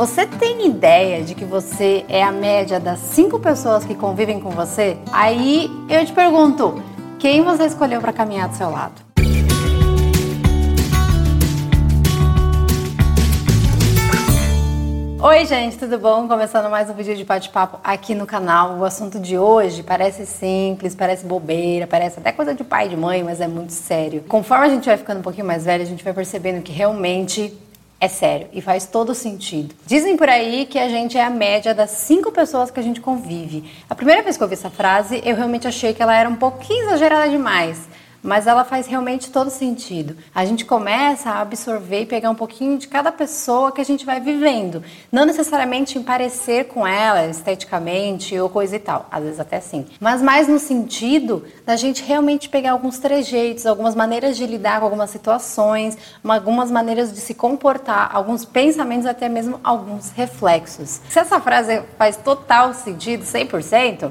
Você tem ideia de que você é a média das cinco pessoas que convivem com você? Aí eu te pergunto, quem você escolheu para caminhar do seu lado? Oi, gente, tudo bom? Começando mais um vídeo de bate-papo aqui no canal. O assunto de hoje parece simples, parece bobeira, parece até coisa de pai e de mãe, mas é muito sério. Conforme a gente vai ficando um pouquinho mais velho, a gente vai percebendo que realmente é sério e faz todo sentido. Dizem por aí que a gente é a média das cinco pessoas que a gente convive. A primeira vez que eu ouvi essa frase, eu realmente achei que ela era um pouquinho exagerada demais mas ela faz realmente todo sentido. A gente começa a absorver e pegar um pouquinho de cada pessoa que a gente vai vivendo, não necessariamente em parecer com ela esteticamente ou coisa e tal, às vezes até sim, mas mais no sentido da gente realmente pegar alguns trejeitos, algumas maneiras de lidar com algumas situações, algumas maneiras de se comportar, alguns pensamentos, até mesmo alguns reflexos. Se essa frase faz total sentido, 100%,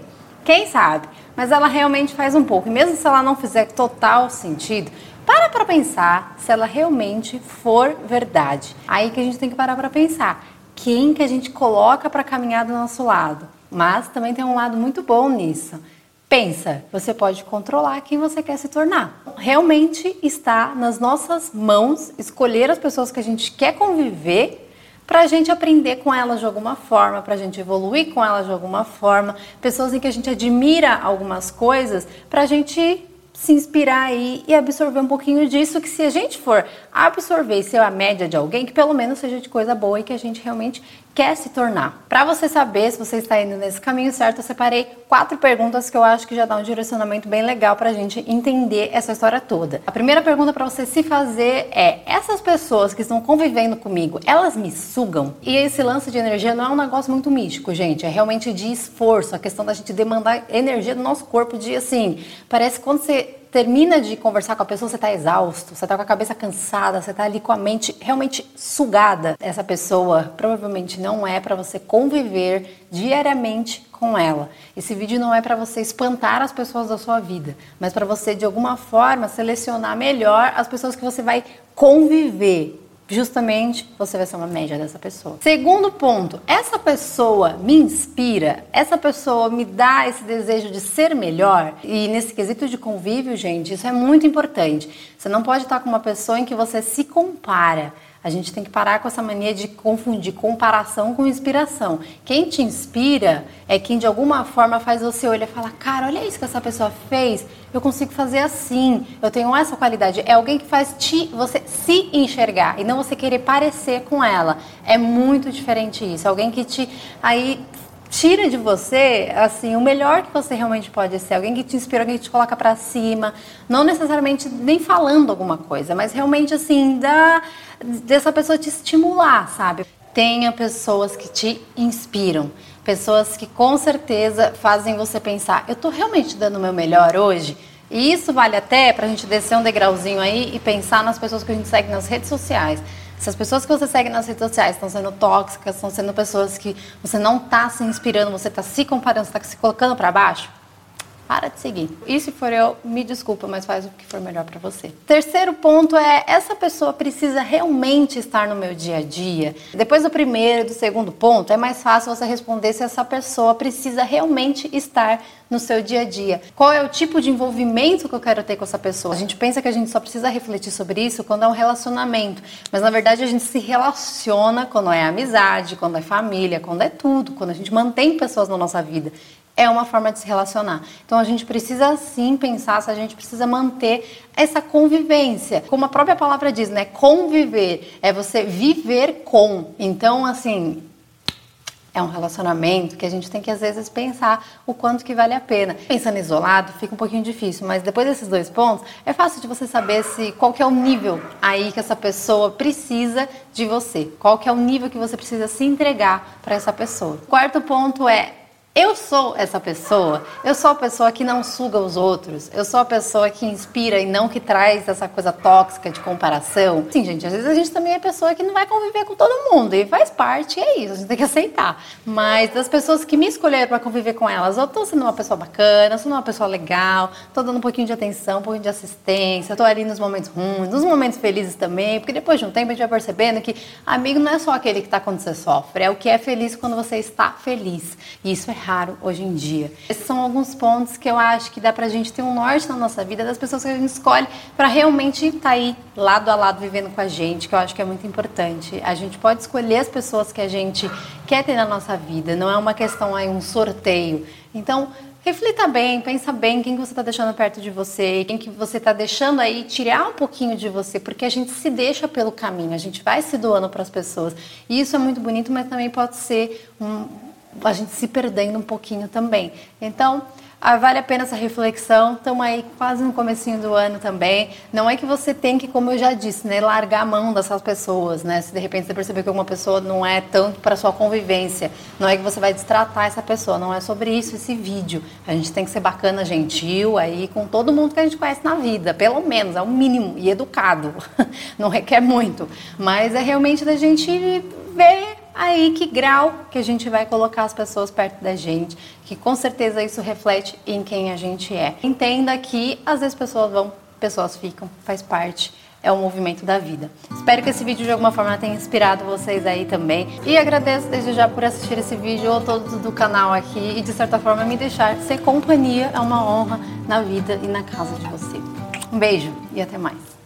quem sabe? Mas ela realmente faz um pouco. E mesmo se ela não fizer total sentido, para para pensar se ela realmente for verdade. Aí que a gente tem que parar para pensar. Quem que a gente coloca para caminhar do nosso lado? Mas também tem um lado muito bom nisso. Pensa, você pode controlar quem você quer se tornar. Realmente está nas nossas mãos escolher as pessoas que a gente quer conviver para a gente aprender com elas de alguma forma, para a gente evoluir com elas de alguma forma, pessoas em que a gente admira algumas coisas, para a gente se inspirar aí e absorver um pouquinho disso, que se a gente for absorver e ser a média de alguém, que pelo menos seja de coisa boa e que a gente realmente quer se tornar. Para você saber se você está indo nesse caminho certo, eu separei quatro perguntas que eu acho que já dá um direcionamento bem legal para a gente entender essa história toda. A primeira pergunta para você se fazer é: essas pessoas que estão convivendo comigo, elas me sugam? E esse lance de energia não é um negócio muito místico, gente, é realmente de esforço, a questão da gente demandar energia do nosso corpo de assim, parece quando você termina de conversar com a pessoa, você está exausto, você está com a cabeça cansada, você está ali com a mente realmente sugada. Essa pessoa provavelmente não é para você conviver diariamente com ela. Esse vídeo não é para você espantar as pessoas da sua vida, mas para você de alguma forma selecionar melhor as pessoas que você vai conviver justamente você vai ser uma média dessa pessoa. Segundo ponto, essa pessoa me inspira, essa pessoa me dá esse desejo de ser melhor. E nesse quesito de convívio, gente, isso é muito importante. Você não pode estar com uma pessoa em que você se compara. A gente tem que parar com essa mania de confundir comparação com inspiração. Quem te inspira é quem de alguma forma faz você olhar e falar: cara, olha isso que essa pessoa fez, eu consigo fazer assim, eu tenho essa qualidade. É alguém que faz te, você se enxergar e não você querer parecer com ela. É muito diferente isso. Alguém que te aí tira de você, assim, o melhor que você realmente pode ser. Alguém que te inspira, alguém que te coloca para cima. Não necessariamente nem falando alguma coisa, mas realmente, assim, da, dessa pessoa te estimular, sabe? Tenha pessoas que te inspiram. Pessoas que com certeza fazem você pensar, eu estou realmente dando o meu melhor hoje? E isso vale até para a gente descer um degrauzinho aí e pensar nas pessoas que a gente segue nas redes sociais. Se as pessoas que você segue nas redes sociais estão sendo tóxicas, estão sendo pessoas que você não está se inspirando, você está se comparando, você está se colocando para baixo, para de seguir. E se for eu, me desculpa, mas faz o que for melhor para você. Terceiro ponto é essa pessoa precisa realmente estar no meu dia a dia. Depois do primeiro e do segundo ponto, é mais fácil você responder se essa pessoa precisa realmente estar no seu dia a dia. Qual é o tipo de envolvimento que eu quero ter com essa pessoa? A gente pensa que a gente só precisa refletir sobre isso quando é um relacionamento, mas na verdade a gente se relaciona quando é amizade, quando é família, quando é tudo, quando a gente mantém pessoas na nossa vida é uma forma de se relacionar. Então a gente precisa sim pensar se a gente precisa manter essa convivência. Como a própria palavra diz, né? Conviver é você viver com. Então, assim, é um relacionamento que a gente tem que às vezes pensar o quanto que vale a pena. Pensando isolado fica um pouquinho difícil, mas depois desses dois pontos é fácil de você saber se qual que é o nível aí que essa pessoa precisa de você, qual que é o nível que você precisa se entregar para essa pessoa. Quarto ponto é Eu sou essa pessoa, eu sou a pessoa que não suga os outros, eu sou a pessoa que inspira e não que traz essa coisa tóxica de comparação. Sim, gente, às vezes a gente também é pessoa que não vai conviver com todo mundo e faz parte, é isso, a gente tem que aceitar. Mas das pessoas que me escolheram para conviver com elas, eu tô sendo uma pessoa bacana, sou uma pessoa legal, tô dando um pouquinho de atenção, um pouquinho de assistência, tô ali nos momentos ruins, nos momentos felizes também, porque depois de um tempo a gente vai percebendo que amigo não é só aquele que tá quando você sofre, é o que é feliz quando você está feliz. E isso é raro hoje em dia. Esses são alguns pontos que eu acho que dá pra gente ter um norte na nossa vida das pessoas que a gente escolhe para realmente estar tá aí lado a lado vivendo com a gente, que eu acho que é muito importante. A gente pode escolher as pessoas que a gente quer ter na nossa vida, não é uma questão aí um sorteio. Então, reflita bem, pensa bem quem que você está deixando perto de você, quem que você está deixando aí tirar um pouquinho de você, porque a gente se deixa pelo caminho, a gente vai se doando para as pessoas. E isso é muito bonito, mas também pode ser um, a gente se perdendo um pouquinho também. Então, ah, vale a pena essa reflexão. Estamos aí quase no comecinho do ano também. Não é que você tem que, como eu já disse, né, largar a mão dessas pessoas, né? Se de repente você perceber que alguma pessoa não é tanto para sua convivência, não é que você vai destratar essa pessoa. Não é sobre isso esse vídeo. A gente tem que ser bacana, gentil aí com todo mundo que a gente conhece na vida, pelo menos, é o mínimo e educado. Não requer muito, mas é realmente da gente ver aí que grau que a gente vai colocar as pessoas perto da gente, que com certeza isso reflete em quem a gente é. Entenda que às vezes pessoas vão, pessoas ficam, faz parte é o movimento da vida. Espero que esse vídeo de alguma forma tenha inspirado vocês aí também. E agradeço desde já por assistir esse vídeo ou todos do canal aqui e de certa forma me deixar ser companhia é uma honra na vida e na casa de você. Um beijo e até mais.